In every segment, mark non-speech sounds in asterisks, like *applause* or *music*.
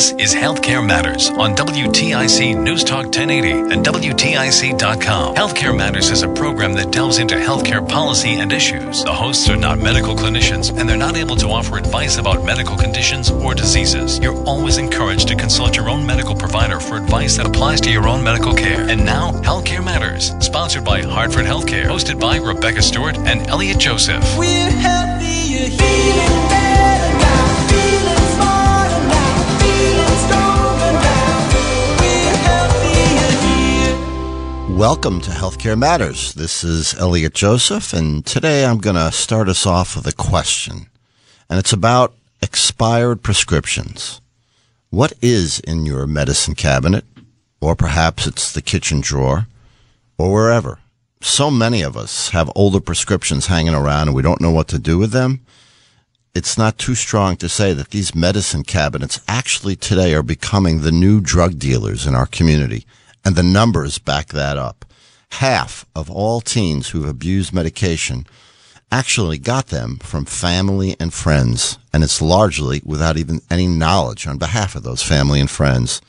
This is Healthcare Matters on WTIC News Talk 1080 and WTIC.com. Healthcare Matters is a program that delves into healthcare policy and issues. The hosts are not medical clinicians and they're not able to offer advice about medical conditions or diseases. You're always encouraged to consult your own medical provider for advice that applies to your own medical care. And now, Healthcare Matters, sponsored by Hartford Healthcare, hosted by Rebecca Stewart and Elliot Joseph. We're Welcome to Healthcare Matters. This is Elliot Joseph, and today I'm going to start us off with a question. And it's about expired prescriptions. What is in your medicine cabinet? Or perhaps it's the kitchen drawer, or wherever. So many of us have older prescriptions hanging around and we don't know what to do with them. It's not too strong to say that these medicine cabinets actually today are becoming the new drug dealers in our community, and the numbers back that up. Half of all teens who've abused medication actually got them from family and friends, and it's largely without even any knowledge on behalf of those family and friends.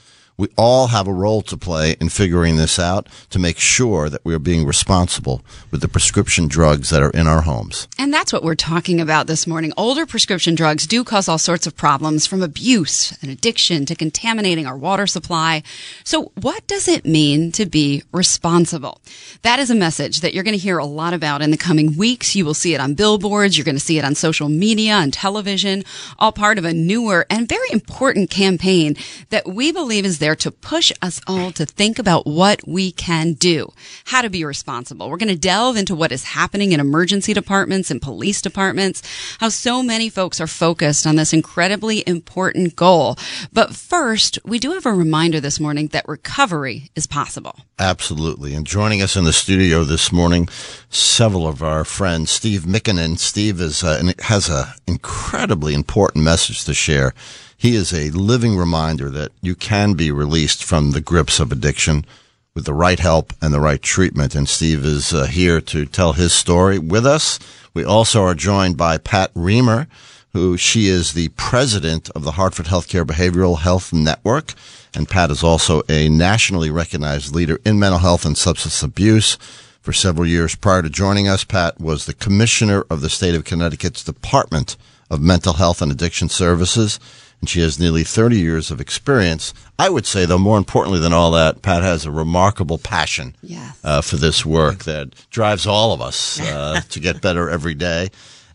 We all have a role to play in figuring this out to make sure that we are being responsible with the prescription drugs that are in our homes. And that's what we're talking about this morning. Older prescription drugs do cause all sorts of problems from abuse and addiction to contaminating our water supply. So what does it mean to be responsible? That is a message that you're going to hear a lot about in the coming weeks. You will see it on billboards. You're going to see it on social media and television, all part of a newer and very important campaign that we believe is there to push us all to think about what we can do, how to be responsible. We're going to delve into what is happening in emergency departments and police departments, how so many folks are focused on this incredibly important goal. But first, we do have a reminder this morning that recovery is possible. Absolutely. And joining us in the studio this morning, several of our friends, Steve Mikkonen. Steve is uh, has an incredibly important message to share. He is a living reminder that you can be released from the grips of addiction with the right help and the right treatment. And Steve is uh, here to tell his story with us. We also are joined by Pat Rehmer, who she is the president of the Hartford Healthcare Behavioral Health Network. And Pat is also a nationally recognized leader in mental health and substance abuse. For several years prior to joining us, Pat was the commissioner of the state of Connecticut's Department of Mental Health and Addiction Services. And she has nearly 30 years of experience. I would say, though, more importantly than all that, Pat has a remarkable passion Yes. uh, for this work that drives all of us uh, to get better every day.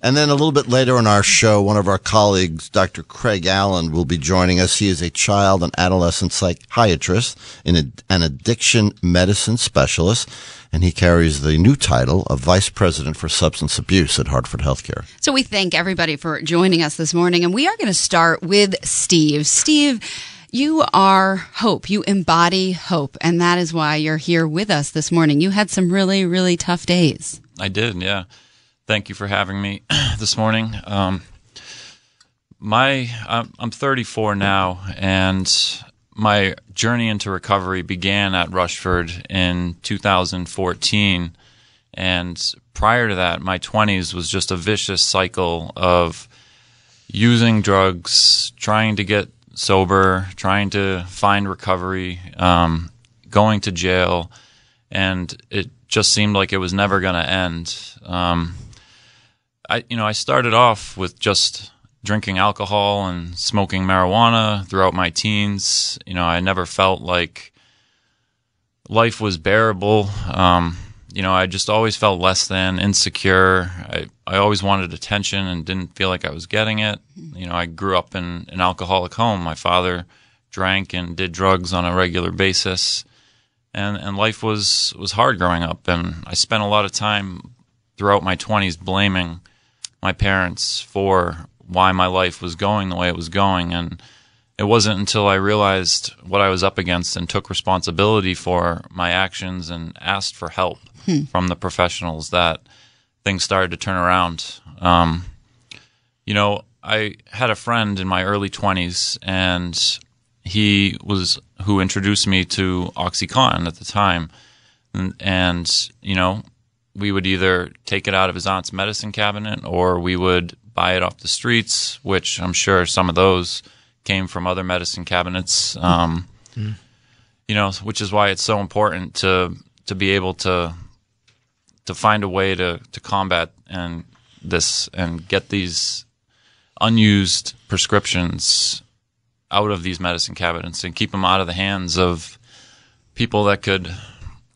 And then a little bit later in our show, one of our colleagues, Dr. Craig Allen, will be joining us. He is a child and adolescent psychiatrist and an addiction medicine specialist, and he carries the new title of Vice President for Substance Abuse at Hartford Healthcare. So we thank everybody for joining us this morning, and we are going to start with Steve. Steve, you are hope. You embody hope, and that is why you're here with us this morning. You had some really, really tough days. I did, yeah. Thank you for having me *clears throat* this morning. Um, my, I'm, I'm 34 now, and my journey into recovery began at Rushford in 2014. And prior to that, my 20s was just a vicious cycle of using drugs, trying to get sober, trying to find recovery, um, going to jail, and it just seemed like it was never going to end. Um, I, you know, I started off with just drinking alcohol and smoking marijuana throughout my teens. You know, I never felt like life was bearable. Um, you know, I just always felt less than, insecure. I, I always wanted attention and didn't feel like I was getting it. You know, I grew up in an alcoholic home. My father drank and did drugs on a regular basis. And, and life was, was hard growing up. And I spent a lot of time throughout my 20s blaming my parents for why my life was going the way it was going. And it wasn't until I realized what I was up against and took responsibility for my actions and asked for help from the professionals that things started to turn around. Um, you know, I had a friend in my early 20s, and he was who introduced me to OxyContin at the time. And, and, you know, we would either take it out of his aunt's medicine cabinet or we would buy it off the streets, which I'm sure some of those came from other medicine cabinets. Um, You know, which is why it's so important to to be able to to find a way to to combat and this and get these unused prescriptions out of these medicine cabinets and keep them out of the hands of people that could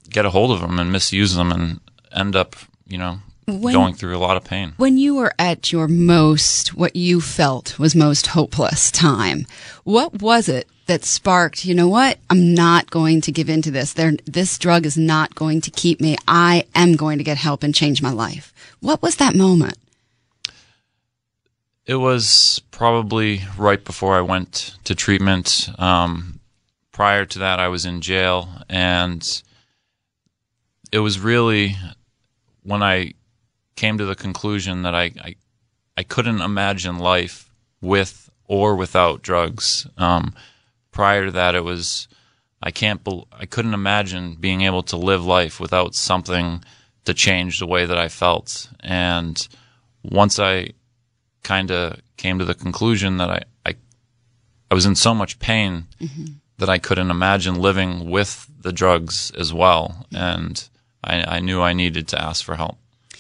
get a hold of them and misuse them and end up, you know, When- going through a lot of pain. When you were at your most, what you felt was most hopeless time, what was it that sparked, you know what? I'm not going to give in to this. There, this drug is not going to keep me. I am going to get help and change my life. What was that moment? It was probably right before I went to treatment. Um, prior to that, I was in jail, and it was really when I came to the conclusion that I, I, I couldn't imagine life with or without drugs. Um, prior to that, it was I can't. Bel I couldn't imagine being able to live life without something to change the way that I felt. And once I kind of came to the conclusion that I, I, I was in so much pain that I couldn't imagine living with the drugs as well. And I, I knew I needed to ask for help.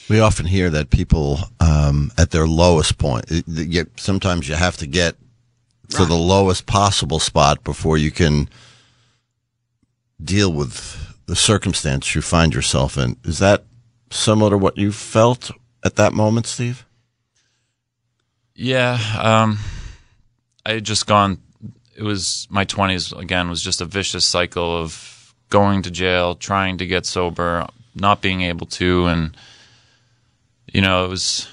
We often hear that people um, at their lowest point. it- it- you- Sometimes you have to get to the lowest possible spot before you can deal with the circumstance you find yourself in. Is that similar to what you felt at that moment, Steve? Yeah, um, I had just gone. It was my twenties again. Was just a vicious cycle of going to jail, trying to get sober, not being able to, and you know, it was.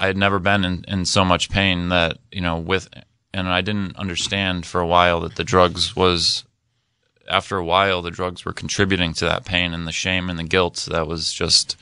I had never been in, in so much pain that you know with, and I didn't understand for a while that the drugs was. After a while, the drugs were contributing to that pain and the shame and the guilt that was just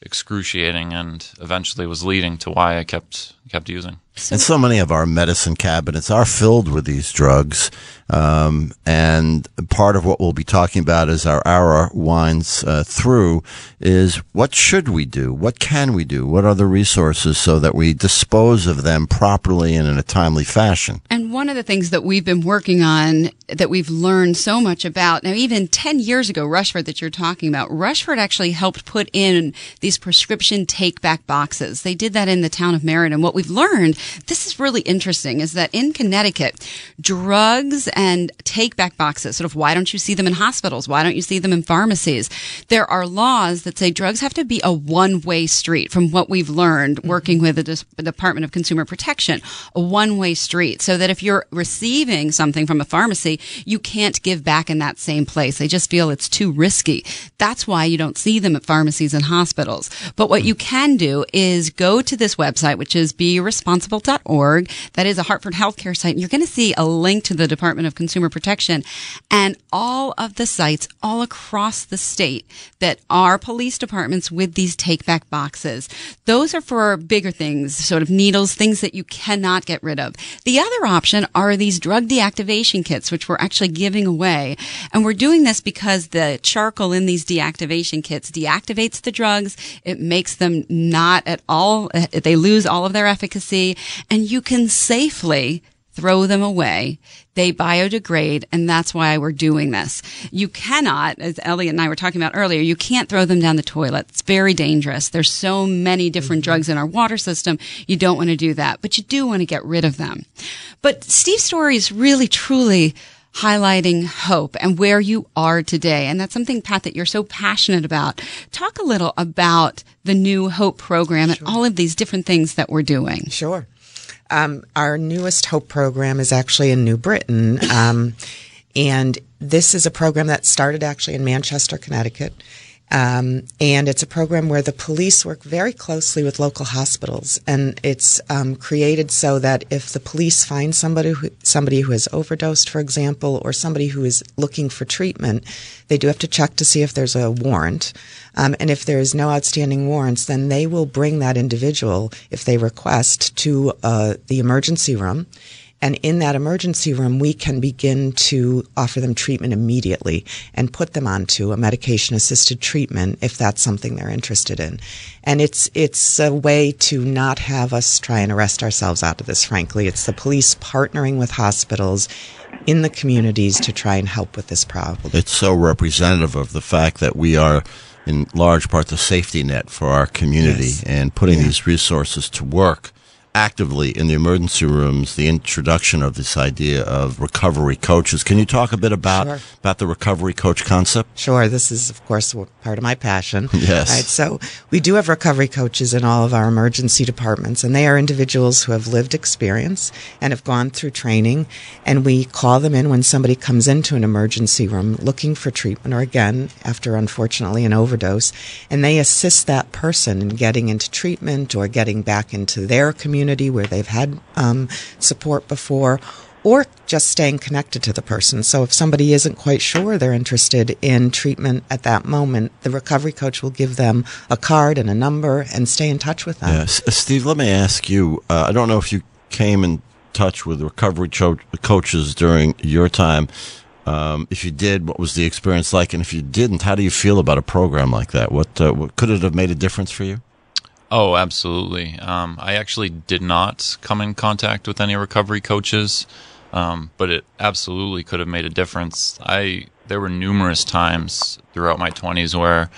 excruciating, and eventually was leading to why I kept kept using. And so many of our medicine cabinets are filled with these drugs. Um, and part of what we'll be talking about as our hour winds uh, through is what should we do? What can we do? What are the resources so that we dispose of them properly and in a timely fashion? And one of the things that we've been working on that we've learned so much about now, even 10 years ago, Rushford that you're talking about, Rushford actually helped put in these prescription take back boxes. They did that in the town of Meriden. And what we've learned, this is really interesting, is that in Connecticut, drugs and take back boxes, sort of why don't you see them in hospitals? Why don't you see them in pharmacies? There are laws that say drugs have to be a one way street from what we've learned mm-hmm. working with the Department of Consumer Protection, a one way street. So that if you're receiving something from a pharmacy, you can't give back in that same place. They just feel it's too risky. That's why you don't see them at pharmacies and hospitals. But what mm. you can do is go to this website, which is beresponsible.org. That is a Hartford healthcare site. You're going to see a link to the Department of Consumer Protection and all of the sites all across the state that are police departments with these take back boxes. Those are for bigger things, sort of needles, things that you cannot get rid of. The other option are these drug deactivation kits, which we're actually giving away. And we're doing this because the charcoal in these deactivation kits deactivates the drugs. It makes them not at all, they lose all of their efficacy and you can safely throw them away. They biodegrade, and that's why we're doing this. You cannot, as Elliot and I were talking about earlier, you can't throw them down the toilet. It's very dangerous. There's so many different mm-hmm. drugs in our water system. You don't want to do that, but you do want to get rid of them. But Steve's story is really, truly highlighting hope and where you are today. And that's something, Pat, that you're so passionate about. Talk a little about the new Hope program and all of these different things that we're doing. Sure. Um, our newest Hope program is actually in New Britain. Um, and this is a program that started actually in Manchester, Connecticut. Um, and it's a program where the police work very closely with local hospitals, and it's um, created so that if the police find somebody who, somebody who has overdosed, for example, or somebody who is looking for treatment, they do have to check to see if there's a warrant. Um, and if there is no outstanding warrants, then they will bring that individual, if they request, to uh, the emergency room And in that emergency room, we can begin to offer them treatment immediately and put them onto a medication assisted treatment if that's something they're interested in. And it's, it's a way to not have us try and arrest ourselves out of this, frankly. It's the police partnering with hospitals in the communities to try and help with this problem. It's so representative of the fact that we are, in large part, the safety net for our community Yes. and putting these resources to work actively in the emergency rooms. The introduction of this idea of recovery coaches. Can you talk a bit about Sure. about the recovery coach concept? Sure, this is, of course, part of my passion. *laughs* Yes. Right, so we do have recovery coaches in all of our emergency departments, and they are individuals who have lived experience and have gone through training. And we call them in when somebody comes into an emergency room looking for treatment, or again, after unfortunately an overdose, and they assist that person in getting into treatment or getting back into their community where they've had um, support before or just staying connected to the person. So if somebody isn't quite sure they're interested in treatment at that moment, the recovery coach will give them a card and a number and stay in touch with them. Yes, Uh, Steve. Let me ask you. Uh, I don't know if you came in touch with recovery cho- coaches during your time. Um, if you did, what was the experience like? And if you didn't, how do you feel about a program like that? What, uh, what could it have made a difference for you? Oh, absolutely. Um, I actually did not come in contact with any recovery coaches, um, but it absolutely could have made a difference. I there were numerous times throughout my twenties where,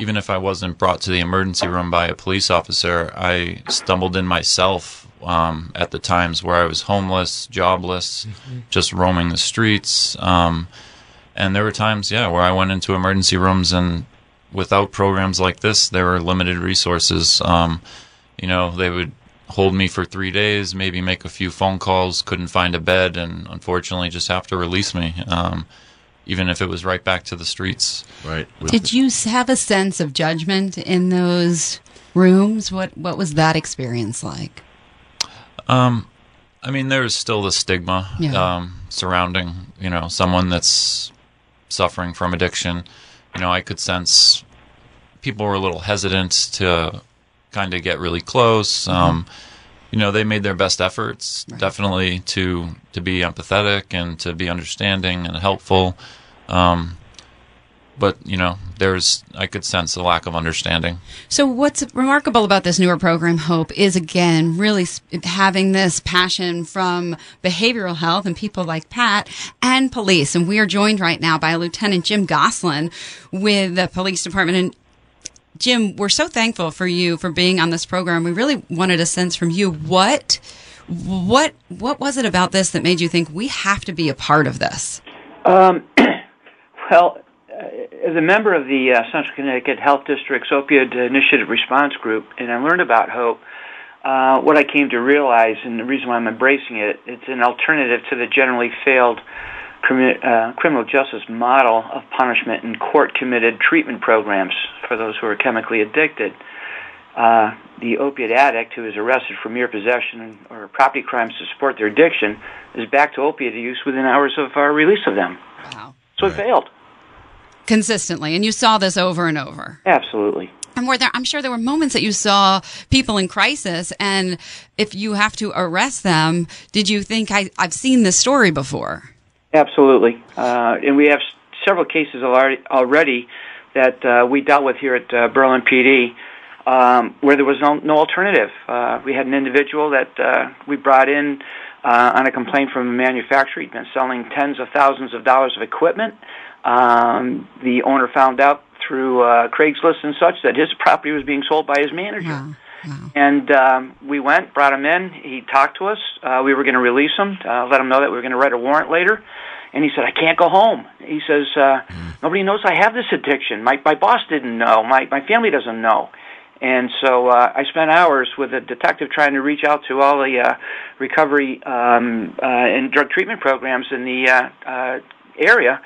even if I wasn't brought to the emergency room by a police officer, I stumbled in myself um, at the times where I was homeless, jobless, just roaming the streets. Um, and there were times, yeah, where I went into emergency rooms and without programs like this, there were limited resources. Um, you know, they would hold me for three days, maybe make a few phone calls, couldn't find a bed, and unfortunately just have to release me, um, even if it was right back to the streets. Right. Did you have a sense of judgment in those rooms? What What was that experience like? I mean, there's still the stigma Yeah. um, surrounding, you know, someone that's suffering from addiction. You know, I could sense people were a little hesitant to kind of get really close. Um, you know, they made their best efforts, definitely to to be empathetic and to be understanding and helpful. Um, but you know, there's I could sense a lack of understanding. So, what's remarkable about this newer program, Hope, is again really having this passion from behavioral health and people like Pat and police. And we are joined right now by Lieutenant Jim Goslin with the police department. Jim, we're so thankful for you for being on this program. We really wanted a sense from you what. What what was it about this that made you think we have to be a part of this? *clears throat* Well, uh, as a member of the uh, Central Connecticut Health District's Opioid Initiative Response Group, and I learned about HOPE, uh, what I came to realize, and the reason why I'm embracing it, it's an alternative to the generally failed uh, criminal justice model of punishment and court-committed treatment programs for those who are chemically addicted. Uh, the opiate addict who is arrested for mere possession or property crimes to support their addiction is back to opiate use within hours of uh, release of them. Wow. So it failed. Consistently, and you saw this over and over. Absolutely. And were there, I'm sure there were moments that you saw people in crisis, and if you have to arrest them, did you think I, I've seen this story before? Absolutely. Uh, and we have several cases already, that uh, we dealt with here at uh, Berlin PD um, where there was no, no alternative. Uh, we had an individual that uh, we brought in uh, on a complaint from a manufacturer. He'd been selling tens of thousands of dollars of equipment. Um, the owner found out through uh, Craigslist and such that his property was being sold by his manager. Wow. Wow. And um, we went, brought him in. He talked to us. Uh, we were going to release him, uh, let him know that we were going to write a warrant later. And he said, "I can't go home." He says, uh, "Nobody knows I have this addiction. My my boss didn't know. My my family doesn't know." And so uh, I spent hours with a detective trying to reach out to all the uh, recovery um, uh, and drug treatment programs in the uh, uh, area.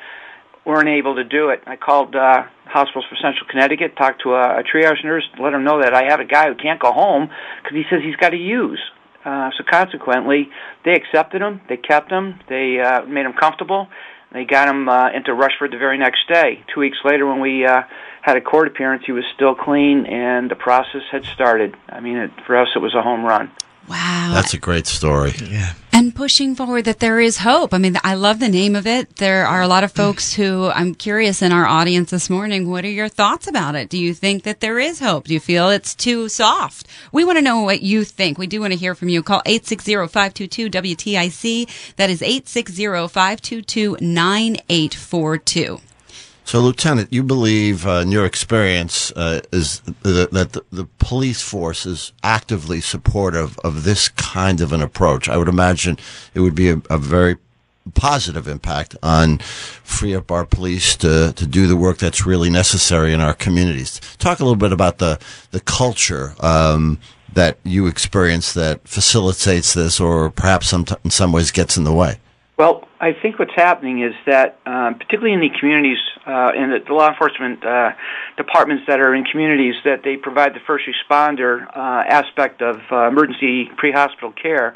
Weren't able to do it. I called uh, Hospitals for Central Connecticut, talked to a, a triage nurse, let him know that I have a guy who can't go home because he says he's got to use. Uh, so consequently, they accepted him, they kept him, they uh, made him comfortable, they got him uh, into Rushford the very next day. Two weeks later, when we uh, had a court appearance, he was still clean, and the process had started. I mean, it, for us, it was a home run. Wow. That's a great story. Yeah. and pushing forward that there is hope. I mean, I love the name of it. There are a lot of folks who I'm curious in our audience this morning. What are your thoughts about it? Do you think that there is hope? Do you feel it's too soft? We want to know what you think. We do want to hear from you. Call 860-522-WTIC. That is 860-522-9842. So, Lieutenant, you believe, uh, in your experience, uh, is th- that the, the police force is actively supportive of this kind of an approach. I would imagine it would be a, a very positive impact on free up our police to, to do the work that's really necessary in our communities. Talk a little bit about the, the culture um, that you experience that facilitates this or perhaps some in some ways gets in the way. Well, I think what's happening is that, um, particularly in the communities, uh, in the, the law enforcement uh, departments that are in communities, that they provide the first responder uh, aspect of uh, emergency pre-hospital care.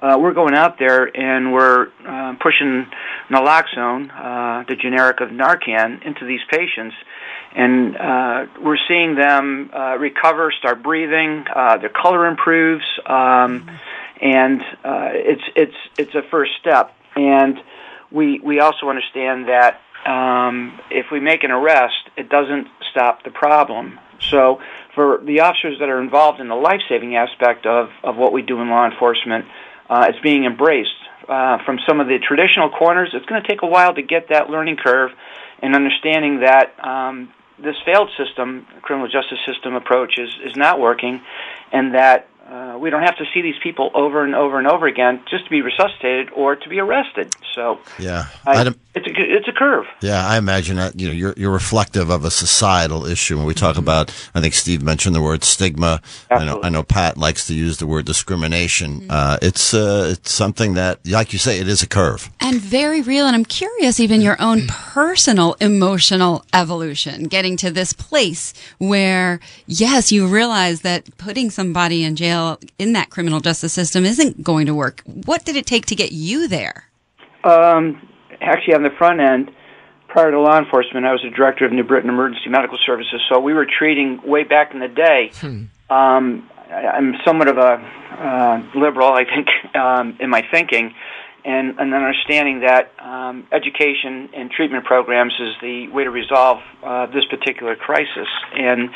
Uh, we're going out there and we're uh, pushing naloxone, uh, the generic of Narcan, into these patients, and uh, we're seeing them uh, recover, start breathing, uh, their color improves, um, and uh, it's it's it's a first step. And we we also understand that um, if we make an arrest, it doesn't stop the problem. So for the officers that are involved in the life-saving aspect of, of what we do in law enforcement, uh, it's being embraced. Uh, from some of the traditional corners, it's going to take a while to get that learning curve and understanding that um, this failed system, criminal justice system approach, is, is not working, and that uh, we don't have to see these people over and over and over again just to be resuscitated or to be arrested. So, Yeah. I, I'd- it's a it's a curve. Yeah, I imagine that you know you're you're reflective of a societal issue when we talk about. I think Steve mentioned the word stigma. I know I know Pat likes to use the word discrimination. Uh, it's uh, it's something that, like you say, it is a curve. And very real. And I'm curious, even your own *clears throat* personal emotional evolution, getting to this place where, yes, you realize that putting somebody in jail in that criminal justice system isn't going to work. What did it take to get you there? Um, actually, on the front end, prior to law enforcement, I was the director of New Britain Emergency Medical Services. So we were treating way back in the day. Um, I, I'm somewhat of a uh, liberal, I think, *laughs* um, in my thinking, and an understanding that um, education and treatment programs is the way to resolve uh, this particular crisis, and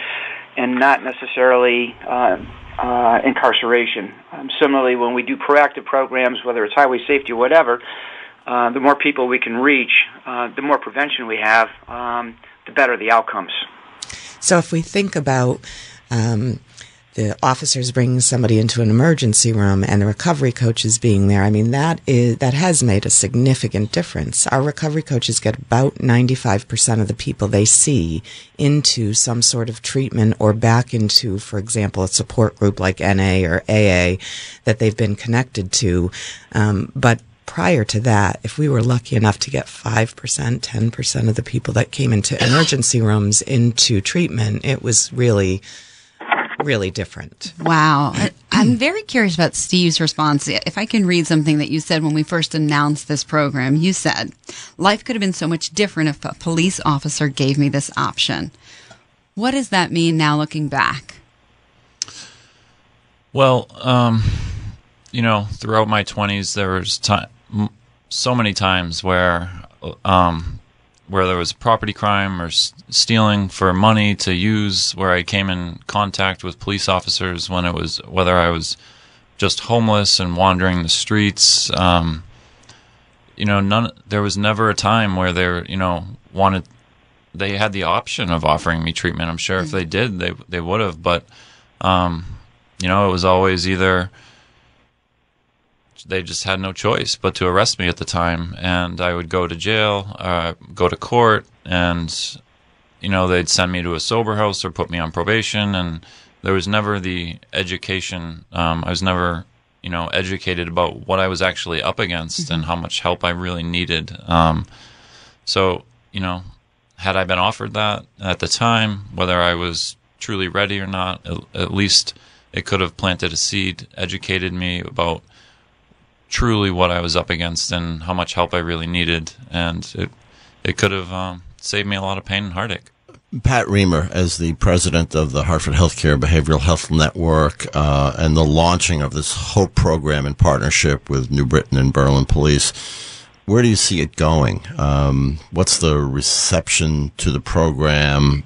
and not necessarily. Uh, uh, incarceration. Um, similarly, when we do proactive programs, whether it's highway safety or whatever, uh, the more people we can reach, uh, the more prevention we have, um, the better the outcomes. So if we think about um, the officers bringing somebody into an emergency room and the recovery coaches being there, I mean that is that has made a significant difference. Our recovery coaches get about ninety five percent of the people they see into some sort of treatment or back into, for example, a support group like NA or AA that they've been connected to, um, but prior to that, if we were lucky enough to get 5%, 10% of the people that came into emergency rooms into treatment, it was really, really different. Wow. I- I'm very curious about Steve's response. If I can read something that you said when we first announced this program, you said, Life could have been so much different if a police officer gave me this option. What does that mean now looking back? Well, um, you know, throughout my twenties, there was time, m- so many times where, um, where there was property crime or stealing for money to use, where I came in contact with police officers when it was whether I was just homeless and wandering the streets. Um, you know, none. There was never a time where they, you know, wanted. They had the option of offering me treatment. I'm sure if they did, they they would have. But um, you know, it was always either they just had no choice but to arrest me at the time, and I would go to jail, uh, go to court, and you know they'd send me to a sober house or put me on probation, and there was never the education. Um, I was never, you know, educated about what I was actually up against and how much help I really needed. Um, so, you know, had I been offered that at the time, whether I was truly ready or not, at, at least it could have planted a seed, educated me about truly what I was up against and how much help I really needed, and it it could have um, saved me a lot of pain and heartache. Pat Rehmer, as the president of the Hartford Healthcare Behavioral Health Network uh, and the launching of this HOPE program in partnership with New Britain and Berlin Police, where do you see it going? Um, what's the reception to the program?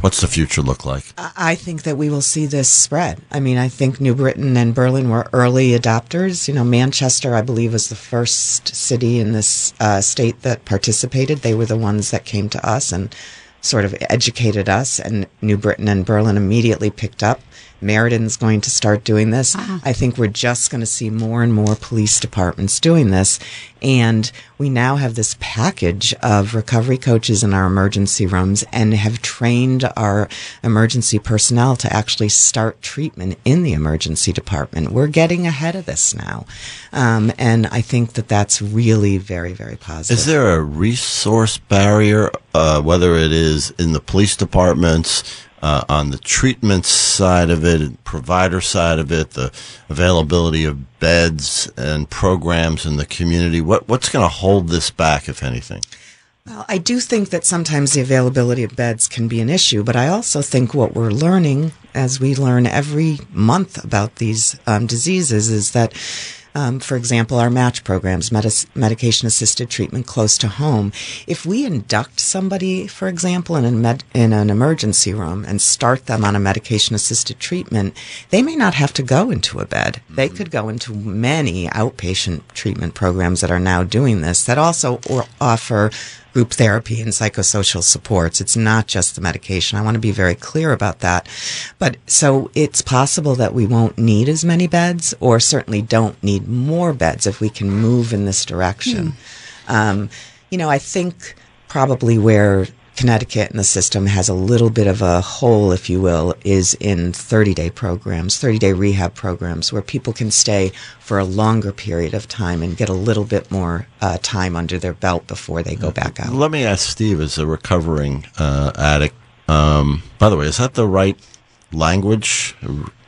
What's the future look like? I think that we will see this spread. I mean, I think New Britain and Berlin were early adopters. You know, Manchester, I believe, was the first city in this uh, state that participated. They were the ones that came to us and sort of educated us, and New Britain and Berlin immediately picked up. Meriden's going to start doing this. I think we're just going to see more and more police departments doing this. And we now have this package of recovery coaches in our emergency rooms and have trained our emergency personnel to actually start treatment in the emergency department. We're getting ahead of this now. Um, and I think that that's really very, very positive. Is there a resource barrier, uh, whether it is in the police departments, uh, on the treatment side of it, provider side of it, the availability of beds and programs in the community? What what's going to hold this back, if anything? Well, I do think that sometimes the availability of beds can be an issue, but I also think what we're learning as we learn every month about these um, diseases is that, um, for example, our match programs, medis- medication assisted treatment close to home, if we induct somebody, for example, in, a med- in an emergency room and start them on a medication assisted treatment, they may not have to go into a bed. They could go into many outpatient treatment programs that are now doing this that also or offer group therapy and psychosocial supports. It's not just the medication. I want to be very clear about that. But so it's possible that we won't need as many beds or certainly don't need more beds if we can move in this direction. Um, you know, I think probably where Connecticut and the system has a little bit of a hole, if you will, is in 30 day programs, 30 day rehab programs where people can stay for a longer period of time and get a little bit more uh, time under their belt before they go back out. Let me ask Steve, as a recovering uh, addict. Um, by the way, is that the right language?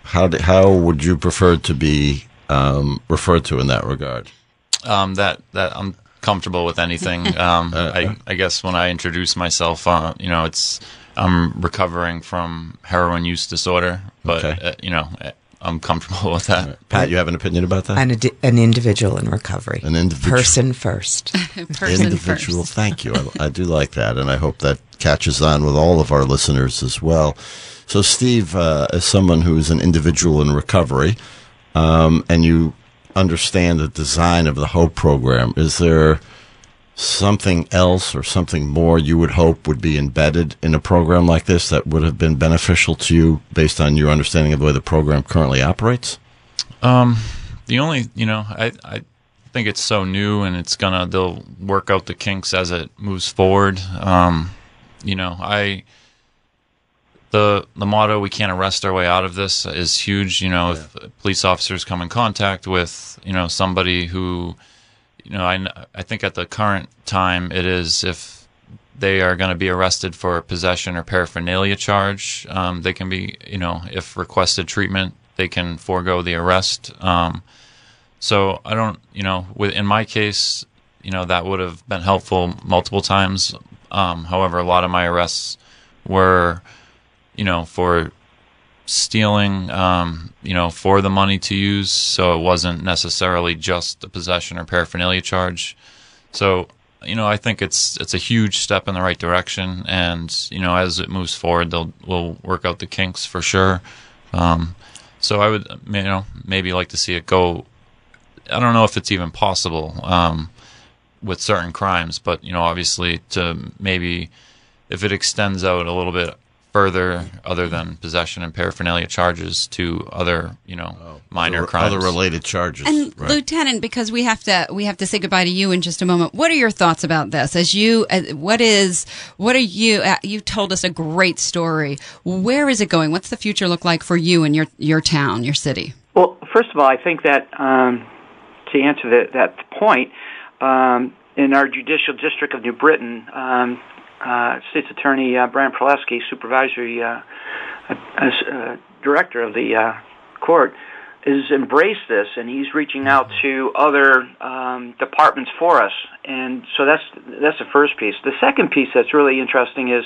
How do, how would you prefer to be um, referred to in that regard? Um, that that I'm comfortable with anything. *laughs* Um, I, I guess when I introduce myself, uh, you know, it's I'm recovering from heroin use disorder, but Okay. uh, you know, uh, I'm comfortable *laughs* with that. Pat, you have an opinion about that? And a, di- an individual in recovery. An individual. Person first. *laughs* Person individual. first. Thank you. I, I do like that, and I hope that catches on with all of our listeners as well. So, Steve, uh, as someone who is an individual in recovery, um, and you understand the design of the Hope program, is there something else or something more you would hope would be embedded in a program like this that would have been beneficial to you based on your understanding of the way the program currently operates? Um, the only, you know, I, I think it's so new and it's gonna, they'll work out the kinks as it moves forward. Um, you know, I, the, the motto, we can't arrest our way out of this is huge. You know, if police officers come in contact with, you know, somebody who, you know, I, I think at the current time it is if they are going to be arrested for a possession or paraphernalia charge, um, they can be, you know, if requested treatment, they can forego the arrest. Um, so I don't, you know, with, in my case, you know, that would have been helpful multiple times. Um, however, a lot of my arrests were, you know, for stealing, um, you know, for the money to use. So it wasn't necessarily just a possession or paraphernalia charge. So, you know, I think it's it's a huge step in the right direction, and you know, as it moves forward, they'll we'll work out the kinks for sure. Um, so I would, you know, maybe like to see it go. I don't know if it's even possible um, with certain crimes, but you know, obviously, to maybe if it extends out a little bit further, other than possession and paraphernalia charges, to other, you know, minor Other- crimes. Other related charges. And right. Lieutenant, because we have to we have to say goodbye to you in just a moment. What are your thoughts about this? As you, uh, what is, what are you? Uh, you told us a great story. Where is it going? What's the future look like for you and your your town, your city? Well, first of all, I think that um, to answer that, that point, um, in our judicial district of New Britain, um, uh, State's Attorney uh, Brian Preleski, supervisory uh, uh, uh, director of the uh, court, has embraced this, and he's reaching out to other um, departments for us. And so that's that's the first piece. The second piece that's really interesting is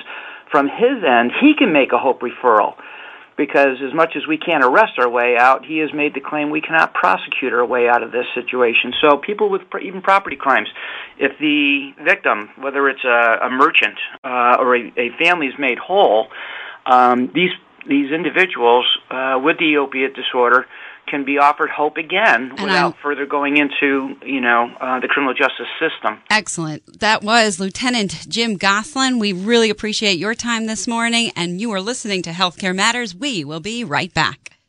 from his end, he can make a hope referral because as much as we can't arrest our way out, he has made the claim we cannot prosecute our way out of this situation. So people with even property crimes, if the victim, whether it's a, a merchant uh, or a, a family is made whole, um, these these individuals uh, with the opiate disorder can be offered hope again And without I'm- further going into you know uh, the criminal justice system. Excellent. That was Lieutenant Jim Goslin. We really appreciate your time this morning, and you are listening to Healthcare Matters. We will be right back.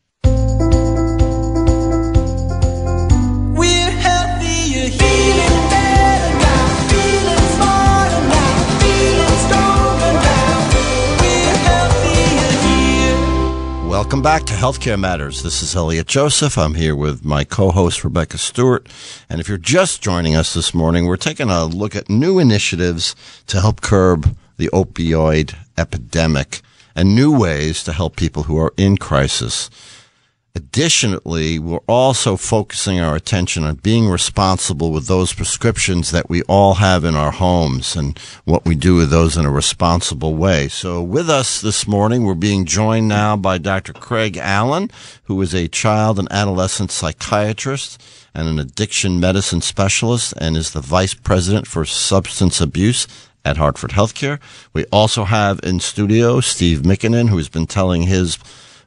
Welcome back to Healthcare Matters. This is Elliot Joseph. I'm here with my co-host Rebecca Stewart. And if you're just joining us this morning, we're taking a look at new initiatives to help curb the opioid epidemic and new ways to help people who are in crisis. Additionally, we're also focusing our attention on being responsible with those prescriptions that we all have in our homes and what we do with those in a responsible way. So with us this morning, we're being joined now by Dr. Craig Allen, who is a child and adolescent psychiatrist and an addiction medicine specialist and is the vice president for substance abuse at Hartford Healthcare. We also have in studio Steve Mikkonen, who has been telling his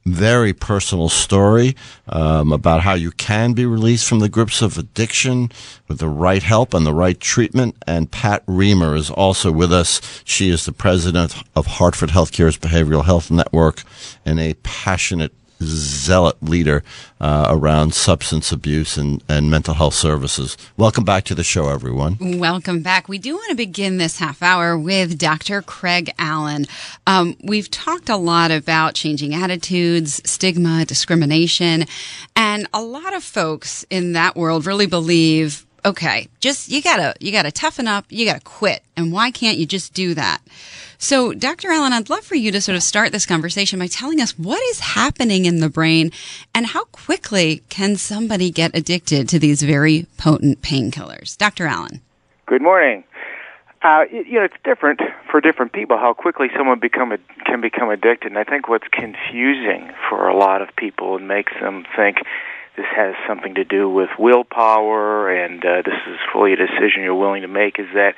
very personal story um, about how you can be released from the grips of addiction with the right help and the right treatment. And Pat Rehmer is also with us. She is the president of Hartford Healthcare's Behavioral Health Network and a passionate zealot leader uh, around substance abuse and, and mental health services. Welcome back to the show, everyone. Welcome back. We do want to begin this half hour with Dr. Craig Allen. Um, we've talked a lot about changing attitudes, stigma, discrimination, and a lot of folks in that world really believe, okay, just you gotta you gotta toughen up, you gotta quit, and why can't you just do that? So, Dr. Allen, I'd love for you to sort of start this conversation by telling us what is happening in the brain and how quickly can somebody get addicted to these very potent painkillers. Dr. Allen. Good morning. Uh, you know, it's different for different people how quickly someone become a, can become addicted. And I think what's confusing for a lot of people and makes them think this has something to do with willpower and uh, this is fully a decision you're willing to make is that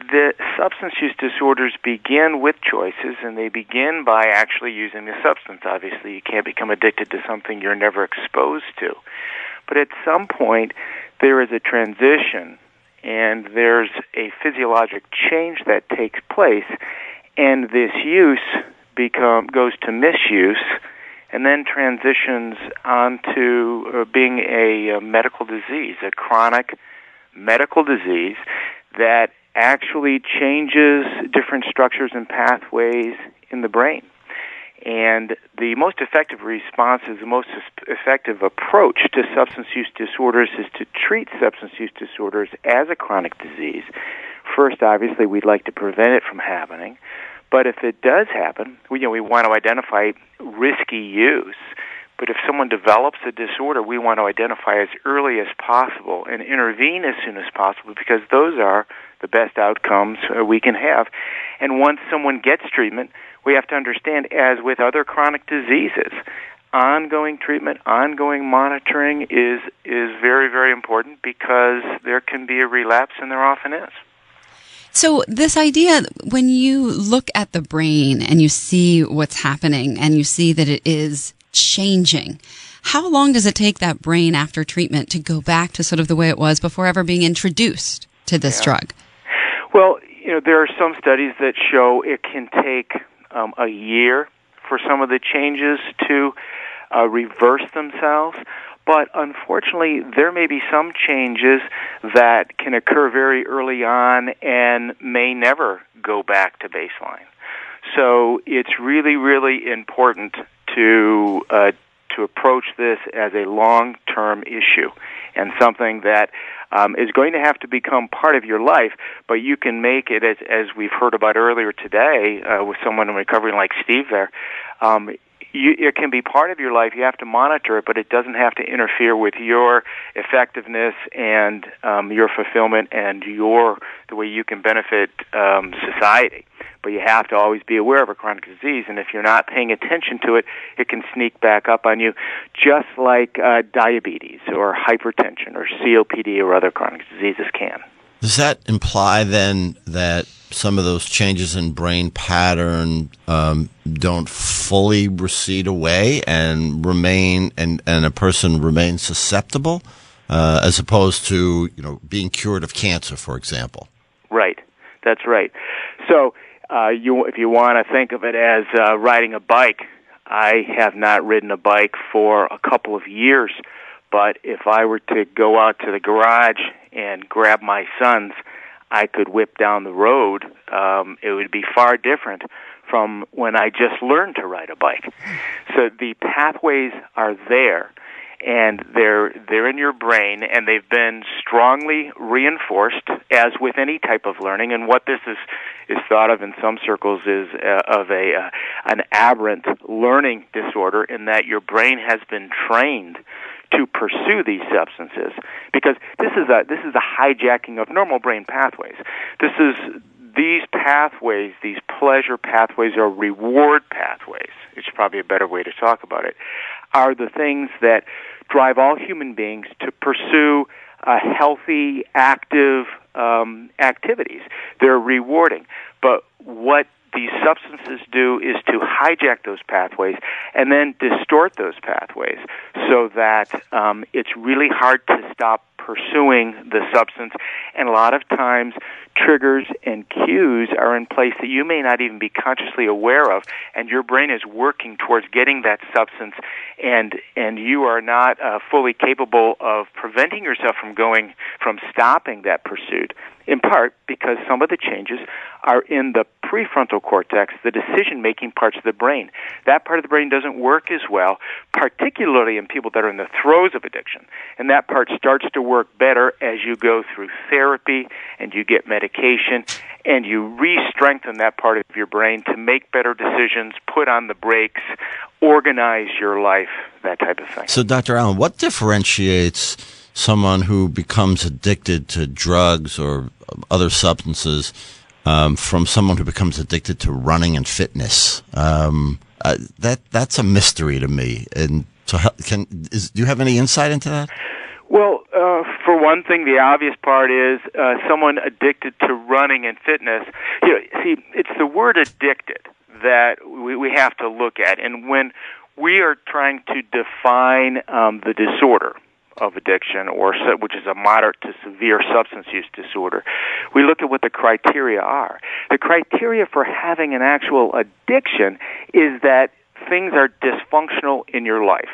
the substance use disorders begin with choices and they begin by actually using the substance. Obviously, you can't become addicted to something you're never exposed to. But at some point, there is a transition and there's a physiologic change that takes place and this use become goes to misuse and then transitions onto uh, being a, uh medical disease, a chronic medical disease that actually changes different structures and pathways in the brain. And the most effective response is the most effective approach to substance use disorders is to treat substance use disorders as a chronic disease. First, obviously, we'd like to prevent it from happening. But if it does happen, we, you know, we want to identify risky use. But if someone develops a disorder, we want to identify as early as possible and intervene as soon as possible because those are the best outcomes uh, we can have. And once someone gets treatment, we have to understand, as with other chronic diseases, ongoing treatment, ongoing monitoring is is very very important because there can be a relapse, and there often is. So, this idea, when you look at the brain and you see what's happening and you see that it is changing, how long does it take that brain after treatment to go back to sort of the way it was before ever being introduced to this drug? Well, you know, there are some studies that show it can take um, a year for some of the changes to uh, reverse themselves. But unfortunately, there may be some changes that can occur very early on and may never go back to baseline. So it's really, really important to uh, to approach this as a long-term issue and something that um, is going to have to become part of your life. But you can make it as as we've heard about earlier today uh, with someone in recovery like Steve. There, um, you, it can be part of your life. You have to monitor it, but it doesn't have to interfere with your effectiveness and um, your fulfillment and your the way you can benefit um, society. but you have to always be aware of a chronic disease. And if you're not paying attention to it, it can sneak back up on you, just like uh, diabetes or hypertension or COPD or other chronic diseases can. Does that imply then that some of those changes in brain pattern um, don't fully recede away and remain, and, and a person remains susceptible, uh, as opposed to you know being cured of cancer, for example? Right. That's right. So, uh, you, if you want to think of it as uh, riding a bike, I have not ridden a bike for a couple of years. But if I were to go out to the garage and grab my sons, I could whip down the road. Um, it would be far different from when I just learned to ride a bike. So the pathways are there and they're they're in your brain and they've been strongly reinforced as with any type of learning and what this is is thought of in some circles is uh, of a uh, an aberrant learning disorder in that your brain has been trained to pursue these substances because this is a this is a hijacking of normal brain pathways this is these pathways, these pleasure pathways or reward pathways, it's probably a better way to talk about it, are the things that drive all human beings to pursue uh, healthy, active um, activities. They're rewarding. But what these substances do is to hijack those pathways and then distort those pathways so that um, it's really hard to stop pursuing the substance. And a lot of times, triggers and cues are in place that you may not even be consciously aware of, and your brain is working towards getting that substance, and and you are not uh, fully capable of preventing yourself from going from stopping that pursuit. In part because some of the changes are in the prefrontal cortex, the decision making parts of the brain. That part of the brain doesn't work as well, particularly in people that are in the throes of addiction. And that part starts to work better as you go through therapy and you get medication and you re-strengthen that part of your brain to make better decisions, put on the brakes, organize your life, that type of thing. So, Dr. Allen, what differentiates someone who becomes addicted to drugs or other substances um, from someone who becomes addicted to running and fitness? Um, uh, that that's a mystery to me. And so, can is, do you have any insight into that? Well, uh, for one thing, the obvious part is uh, someone addicted to running and fitness. You know, see, it's the word addicted that we, we have to look at, and when we are trying to define um, the disorder of addiction, or which is a moderate to severe substance use disorder, we look at what the criteria are. The criteria for having an actual addiction is that things are dysfunctional in your life,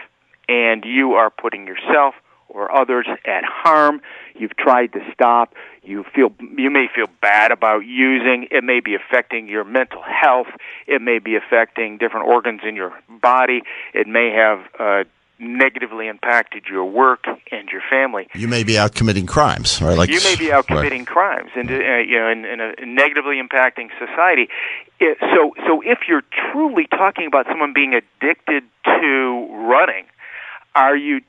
and you are putting yourself or others at harm. You've tried to stop. You feel you may feel bad about using. It may be affecting your mental health. It may be affecting different organs in your body. It may have uh, negatively impacted your work and your family. You may be out committing crimes, right? Like you may be out right. committing crimes and uh, you know, and, and uh, negatively impacting society. It, so, so if you're truly talking about someone being addicted to running, are you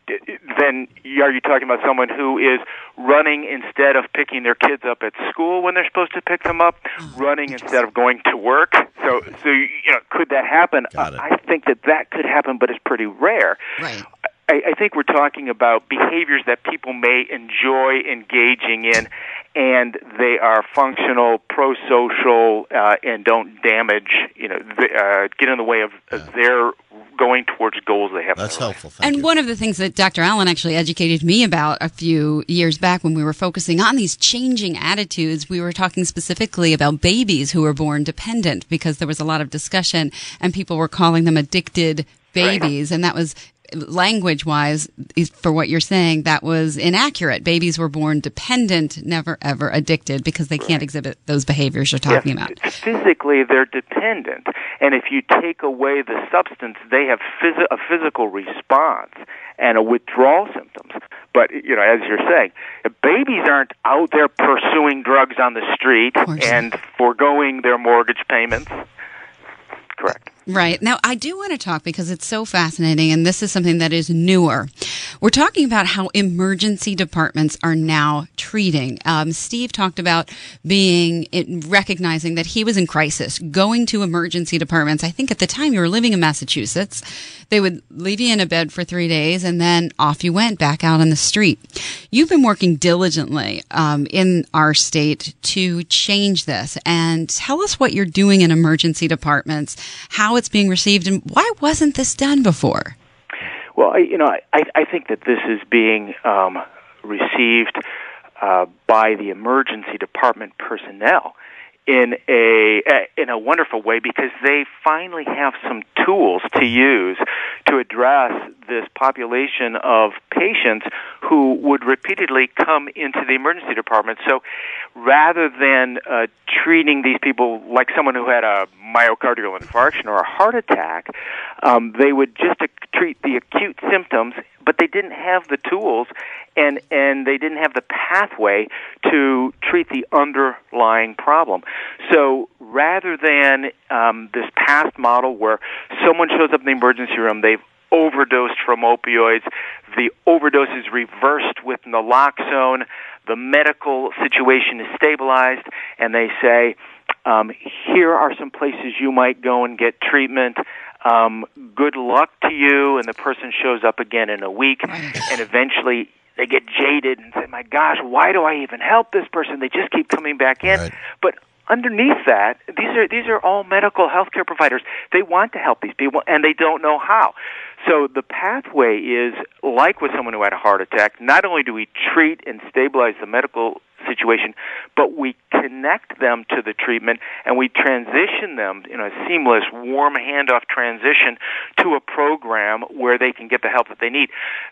then are you talking about someone who is running instead of picking their kids up at school when they're supposed to pick them up, mm-hmm. running instead of going to work? So, so you know, could that happen? It. I think that that could happen, but it's pretty rare. Right. I, I think we're talking about behaviors that people may enjoy engaging in, and they are functional, pro-social, uh, and don't damage. You know, the, uh, get in the way of of their going towards goals they have. That's their helpful. Thank And you. one of the things that Dr. Allen actually educated me about a few years back when we were focusing on these changing attitudes, we were talking specifically about babies who were born dependent because there was a lot of discussion and people were calling them addicted babies. And that was language wise, for what you're saying, that was inaccurate. Babies were born dependent, never ever addicted because they can't exhibit those behaviors you're talking about. Physically, they're dependent, and if you take away the substance, they have phys- a physical response and a withdrawal symptoms. But you know, as you're saying, babies aren't out there pursuing drugs on the street and foregoing their mortgage payments. Correct. Right. Now, I do want to talk because it's so fascinating, and this is something that is newer. We're talking about how emergency departments are now treating. Um, Steve talked about being recognizing that he was in crisis, going to emergency departments. I think at the time you were living in Massachusetts, they would leave you in a bed for three days, and then off you went back out on the street. You've been working diligently um, in our state to change this, and tell us what you're doing in emergency departments, how it's being received, and why wasn't this done before? Well, I, you know, I, I think that this is being um, received uh, by the emergency department personnel in a in a wonderful way because they finally have some tools to use to address this population of patients who would repeatedly come into the emergency department. So rather than uh, treating these people like someone who had a myocardial infarction or a heart attack, um, they would just uh, treat the acute symptoms, but they didn't have the tools and and they didn't have the pathway to treat the underlying problem. So rather than um, this past model where someone shows up in the emergency room, they've overdosed from opioids, the overdose is reversed with naloxone, the medical situation is stabilized, and they say, um, here are some places you might go and get treatment. Um, good luck to you, and the person shows up again in a week, *sighs* and eventually they get jaded and say, "My gosh, why do I even help this person? They just keep coming back in." Right. But underneath that, these are these are all medical healthcare providers. They want to help these people, and they don't know how. So the pathway is like with someone who had a heart attack. Not only do we treat and stabilize the medical situation, but we connect them to the treatment and we transition them in a seamless, warm handoff transition to a program where they can get the help that they need.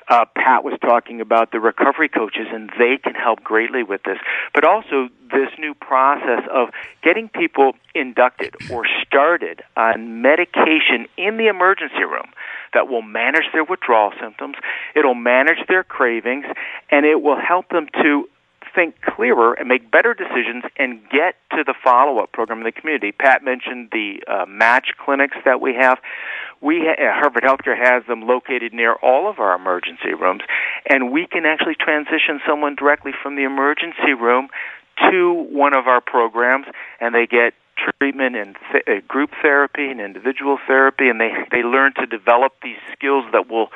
Uh, Pat was talking about the recovery coaches, and they can help greatly with this. But also this new process of getting people inducted or started on medication in the emergency room that will manage their withdrawal symptoms, it'll manage their cravings, and it will help them to think clearer and make better decisions and get to the follow-up program in the community. Pat mentioned the uh, match clinics that we have. We ha- uh, Hartford Healthcare has them located near all of our emergency rooms, and we can actually transition someone directly from the emergency room to one of our programs, and they get treatment and th- uh, group therapy and individual therapy, and they they learn to develop these skills that will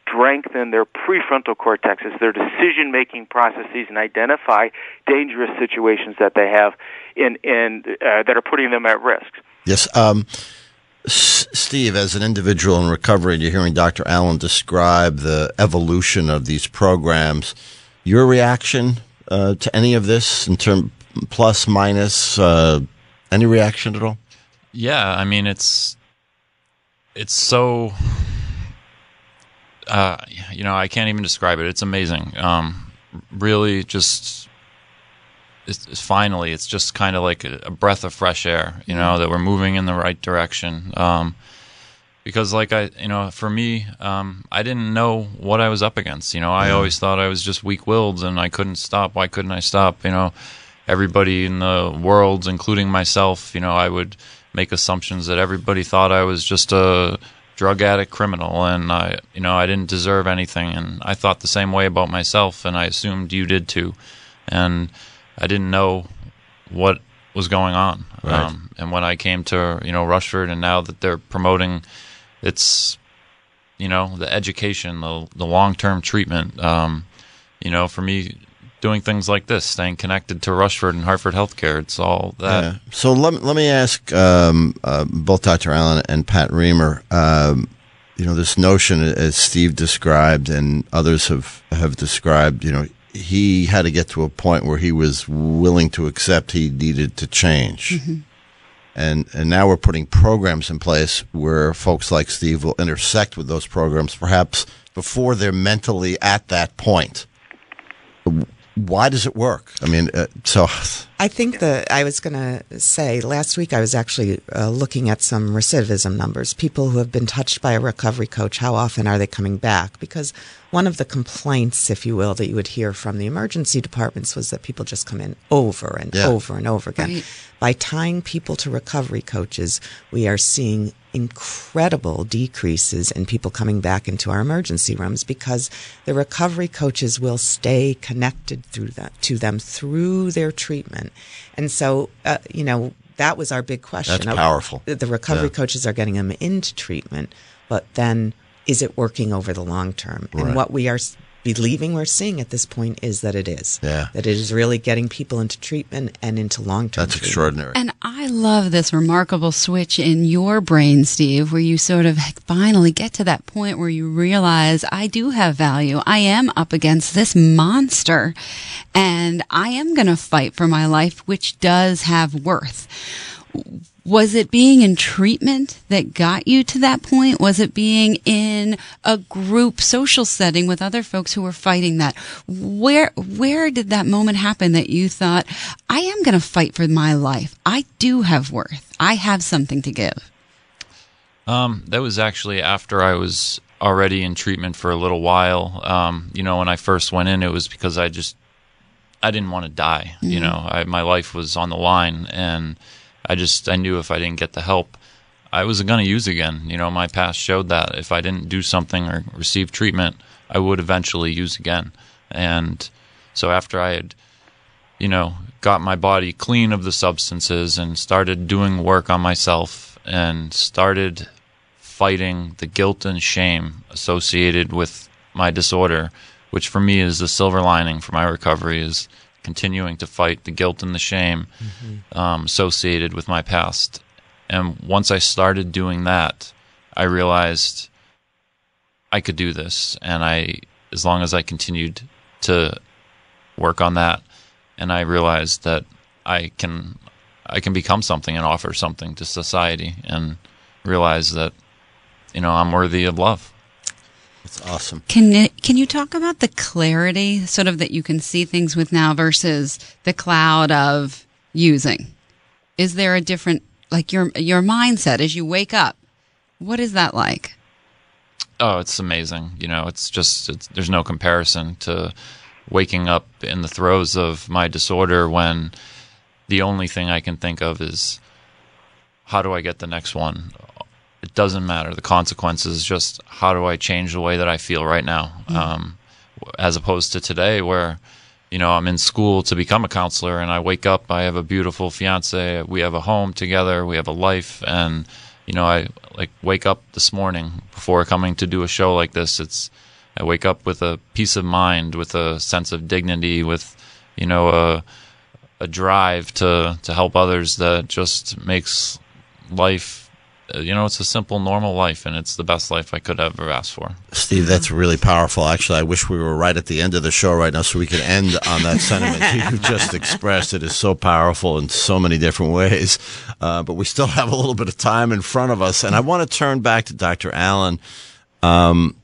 strengthen their prefrontal cortexes, their decision making processes, and identify dangerous situations that they have in in uh, that are putting them at risk. Yes. Um, S- Steve, as an individual in recovery, you're hearing Dr. Allen describe the evolution of these programs. Your reaction uh, to any of this, in term plus minus, uh, any reaction at all? Yeah, I mean it's it's so uh, you know I can't even describe it. It's amazing. Um, really, just it's, it's finally, it's just kind of like a, a breath of fresh air. You know that we're moving in the right direction. Um, because like I, you know, for me, um, I didn't know what I was up against. You know, I always thought I was just weak-willed and I couldn't stop. Why couldn't I stop? You know, everybody in the world, including myself, you know, I would make assumptions that everybody thought I was just a drug addict criminal and I, you know, I didn't deserve anything. And I thought the same way about myself and I assumed you did too. And I didn't know what was going on. Right. Um, and when I came to, you know, Rushford and now that they're promoting, it's, you know, the education, the, the long-term treatment, um, you know, for me, doing things like this, staying connected to Rushford and Hartford Healthcare. It's all that. Yeah. So let, me- let me ask um, uh, both Dr. Allen and Pat Rehmer. Um, you know, this notion, as Steve described and others have, have described, you know, he had to get to a point where he was willing to accept he needed to change. And, and now we're putting programs in place where folks like Steve will intersect with those programs, perhaps before they're mentally at that point. Why does it work? I mean, uh, so I think that I was going to say last week I was actually uh, looking at some recidivism numbers. People who have been touched by a recovery coach, how often are they coming back? Because one of the complaints, if you will, that you would hear from the emergency departments was that people just come in over and Yeah. over and over again. Right. By tying people to recovery coaches, we are seeing incredible decreases in people coming back into our emergency rooms because the recovery coaches will stay connected through that to them through their treatment. And so, uh, you know, that was our big question. That's powerful. The recovery Yeah. coaches are getting them into treatment, but then is it working over the long term? Right. And what we are believing we're seeing at this point is that it is. Yeah. That it is really getting people into treatment and into long term. That's extraordinary. And I love this remarkable switch in your brain, Steve, where you sort of *laughs* finally get to that point where you realize I do have value. I am up against this monster and I am going to fight for my life, which does have worth. Was it being in treatment that got you to that point? Was it being in a group social setting with other folks who were fighting that? Where where did that moment happen that you thought, I am going to fight for my life. I do have worth. I have something to give. Um, that was actually after I was already in treatment for a little while. Um, you know, when I first went in, it was because I just I didn't want to die. You know, I, my life was on the line, and I just I knew if I didn't get the help, I was going to use again. You know, my past showed that if I didn't do something or receive treatment, I would eventually use again. And so after I had you know, got my body clean of the substances and started doing work on myself and started fighting the guilt and shame associated with my disorder, which for me is the silver lining for my recovery is continuing to fight the guilt and the shame um, associated with my past. And once I started doing that, I realized I could do this, and I, as long as I continued to work on that, and I realized that I can I can become something and offer something to society and realize that you know I'm worthy of love. It's awesome. Can it, can you talk about the clarity sort of that you can see things with now versus the cloud of using? Is there a different like your your mindset as you wake up? What is that like? Oh, it's amazing. You know, it's just it's, there's no comparison to waking up in the throes of my disorder when the only thing I can think of is how do I get the next one? It doesn't matter. The consequences just how do I change the way that I feel right now? Um, as opposed to today where you know I'm in school to become a counselor and I wake up I have a beautiful fiance we have a home together we have a life and you know I like wake up this morning before coming to do a show like this it's I wake up with a peace of mind with a sense of dignity with you know a a drive to to help others that just makes life you know it's a simple normal life and it's the best life I could ever ask for Steve, that's really powerful. Actually, I wish we were right at the end of the show right now so we could end on that sentiment you just expressed. It is so powerful in so many different ways. Uh, but we still have a little bit of time in front of us. And I want to turn back to Dr. Allen. Um,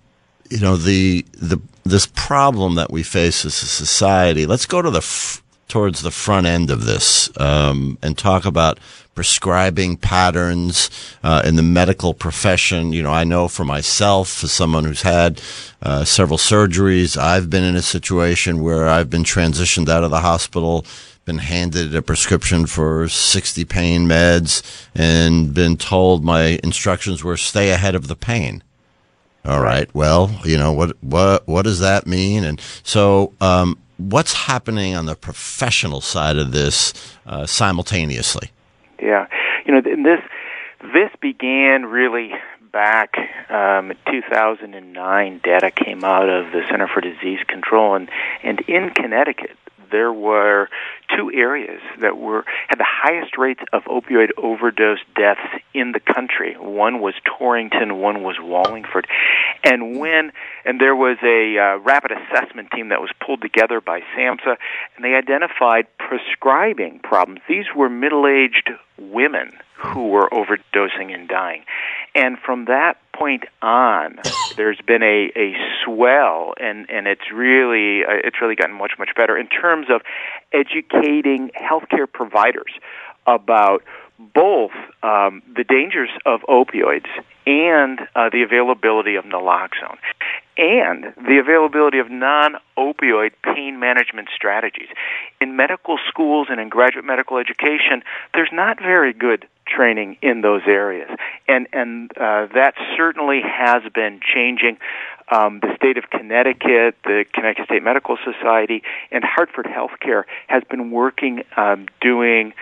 you know, the, the, this problem that we face as a society, let's go to the, f- towards the front end of this, um, and talk about prescribing patterns uh, in the medical profession. You know, I know for myself, as someone who's had uh, several surgeries, I've been in a situation where I've been transitioned out of the hospital, been handed a prescription for 60 pain meds, and been told my instructions were stay ahead of the pain. All right. Well, you know what what what does that mean? And so, um, what's happening on the professional side of this uh, simultaneously? Yeah, you know, this this began really back um, in 2009. Data came out of the Center for Disease Control, and and in Connecticut there were two areas that were had the highest rates of opioid overdose deaths in the country. One was Torrington, one was Wallingford, and when and there was a uh, rapid assessment team that was pulled together by SAMHSA, and they identified prescribing problems. These were middle-aged women who were overdosing and dying, and from that point on, *laughs* there's been a, a swell, and, and it's really uh, it's really gotten much much better in terms of educating healthcare providers about both um, the dangers of opioids and uh, the availability of naloxone and the availability of non-opioid pain management strategies. In medical schools and in graduate medical education, there's not very good training in those areas, and and uh, that certainly has been changing. Um, the state of Connecticut, the Connecticut State Medical Society, and Hartford Healthcare has been working um, doing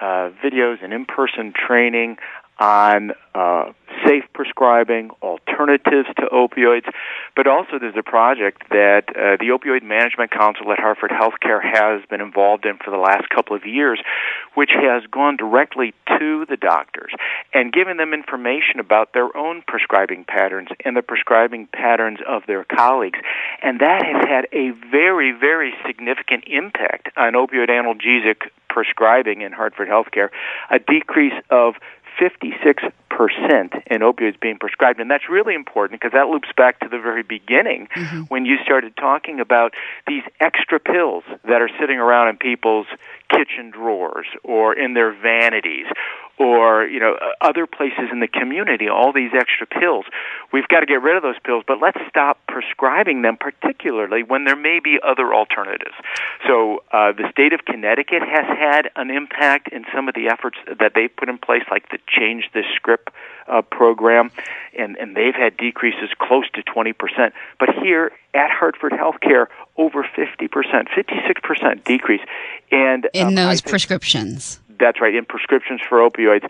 uh, videos and in-person training on uh, safe prescribing, alternatives to opioids, but also there's a project that uh, the Opioid Management Council at Hartford Healthcare has been involved in for the last couple of years, which has gone directly to the doctors and given them information about their own prescribing patterns and the prescribing patterns of their colleagues. And that has had a very, very significant impact on opioid analgesic prescribing in Hartford Healthcare, a decrease of 56% in opioids being prescribed. And that's really important because that loops back to the very beginning mm-hmm. when you started talking about these extra pills that are sitting around in people's kitchen drawers or in their vanities or you know other places in the community all these extra pills. We've got to get rid of those pills but let's stop prescribing them particularly when there may be other alternatives. So uh, the state of connecticut has had an impact in some of the efforts that they've put in place like the change the script uh, program and and they've had decreases close to 20% but here at Hartford Healthcare over 50% 56% decrease. And In um, those prescriptions. That's right, in prescriptions for opioids.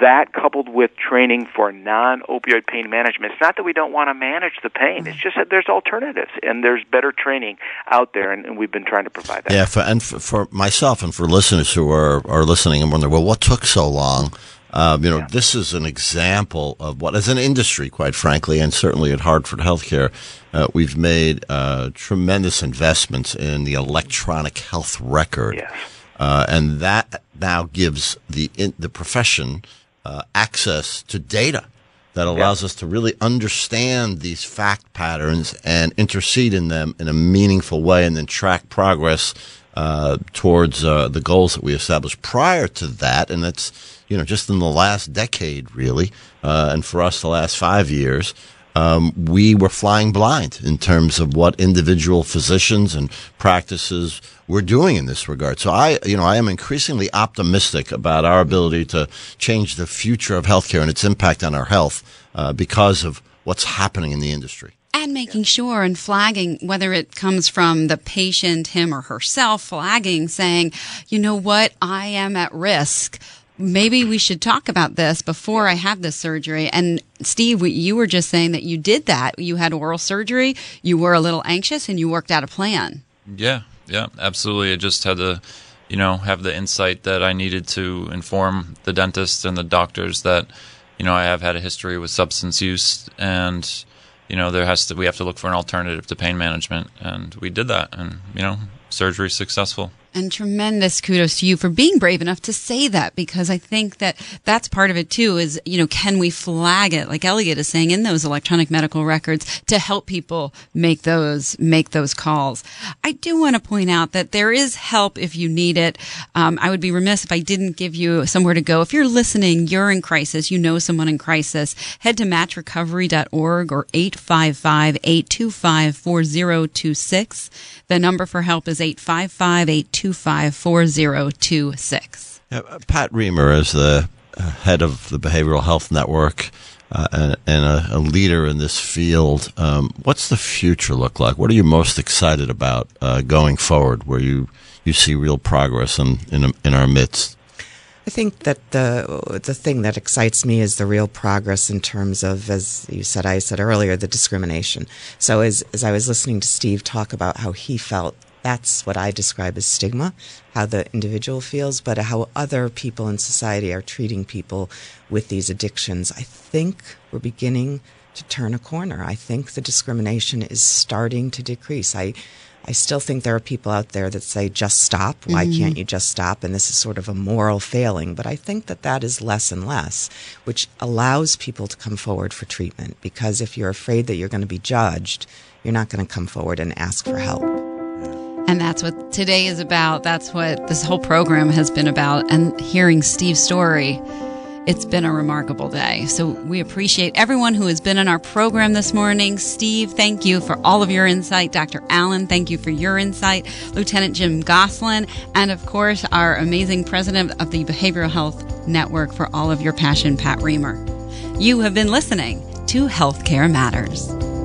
That coupled with training for non opioid pain management. It's not that we don't want to manage the pain, it's just that there's alternatives and there's better training out there, and, and we've been trying to provide that. Yeah, for, and for, for myself and for listeners who are, are listening and wonder, well, what took so long? Um, you know, Yeah. this is an example of what, as an industry, quite frankly, and certainly at Hartford Healthcare, uh, we've made uh, tremendous investments in the electronic health record. Yes. Uh, and that now gives the in, the profession uh, access to data that allows us to really understand these fact patterns and intercede in them in a meaningful way, and then track progress uh, towards uh, the goals that we established. Prior to that, and that's you know just in the last decade, really, uh, and for us the last five years um, we were flying blind in terms of what individual physicians and practices were doing in this regard. So I, you know, I am increasingly optimistic about our ability to change the future of healthcare and its impact on our health uh, because of what's happening in the industry. And making sure and flagging whether it comes from the patient, him or herself, flagging saying, you know what, I am at risk. Maybe we should talk about this before I have this surgery. And Steve, you were just saying that you did that. You had oral surgery, you were a little anxious, and you worked out a plan. Yeah, yeah, absolutely. I just had to, you know, have the insight that I needed to inform the dentist and the doctors that, you know, I have had a history with substance use and, you know, there has to we have to look for an alternative to pain management and we did that and, you know, surgery successful. And tremendous kudos to you for being brave enough to say that because I think that that's part of it too is, you know, can we flag it, like Elliot is saying, in those electronic medical records to help people make those, make those calls. I do want to point out that there is help if you need it. Um, I would be remiss if I didn't give you somewhere to go. If you're listening, you're in crisis, you know someone in crisis, head to matchrecovery.org or 855-825-4026. The number for help is 855-825-4026. Uh, Pat Rehmer is the uh, head of the Behavioral Health Network uh, and, and a, a leader in this field. Um, what's the future look like? What are you most excited about uh, going forward, where you, you see real progress in, in in our midst? I think that the the thing that excites me is the real progress in terms of, as you said, I said earlier, the discrimination. So as as I was listening to Steve talk about how he felt, that's what I describe as stigma, how the individual feels, but how other people in society are treating people with these addictions. I think we're beginning to turn a corner. I think the discrimination is starting to decrease. I I still think there are people out there that say, just stop. Why mm-hmm. can't you just stop? And this is sort of a moral failing. But I think that that is less and less, which allows people to come forward for treatment. Because if you're afraid that you're going to be judged, you're not going to come forward and ask for help. And that's what today is about. That's what this whole program has been about. And hearing Steve's story, it's been a remarkable day. So we appreciate everyone who has been in our program this morning. Steve, thank you for all of your insight. Dr. Allen, thank you for your insight. Lieutenant Jim Goslin, and of course, our amazing president of the Behavioral Health network for all of your passion, Pat Rehmer. You have been listening to Healthcare Matters.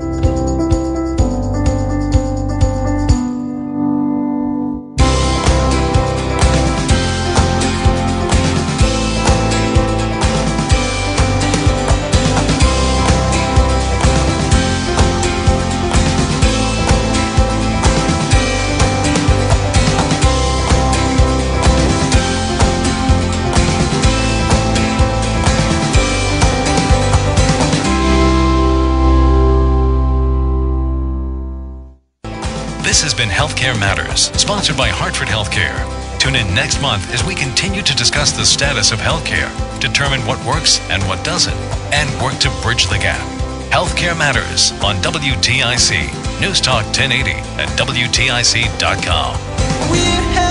This has been Healthcare Matters, sponsored by Hartford Healthcare. Tune in next month as we continue to discuss the status of healthcare, determine what works and what doesn't, and work to bridge the gap. Healthcare Matters on WTIC, News Talk 1080 at WTIC.com.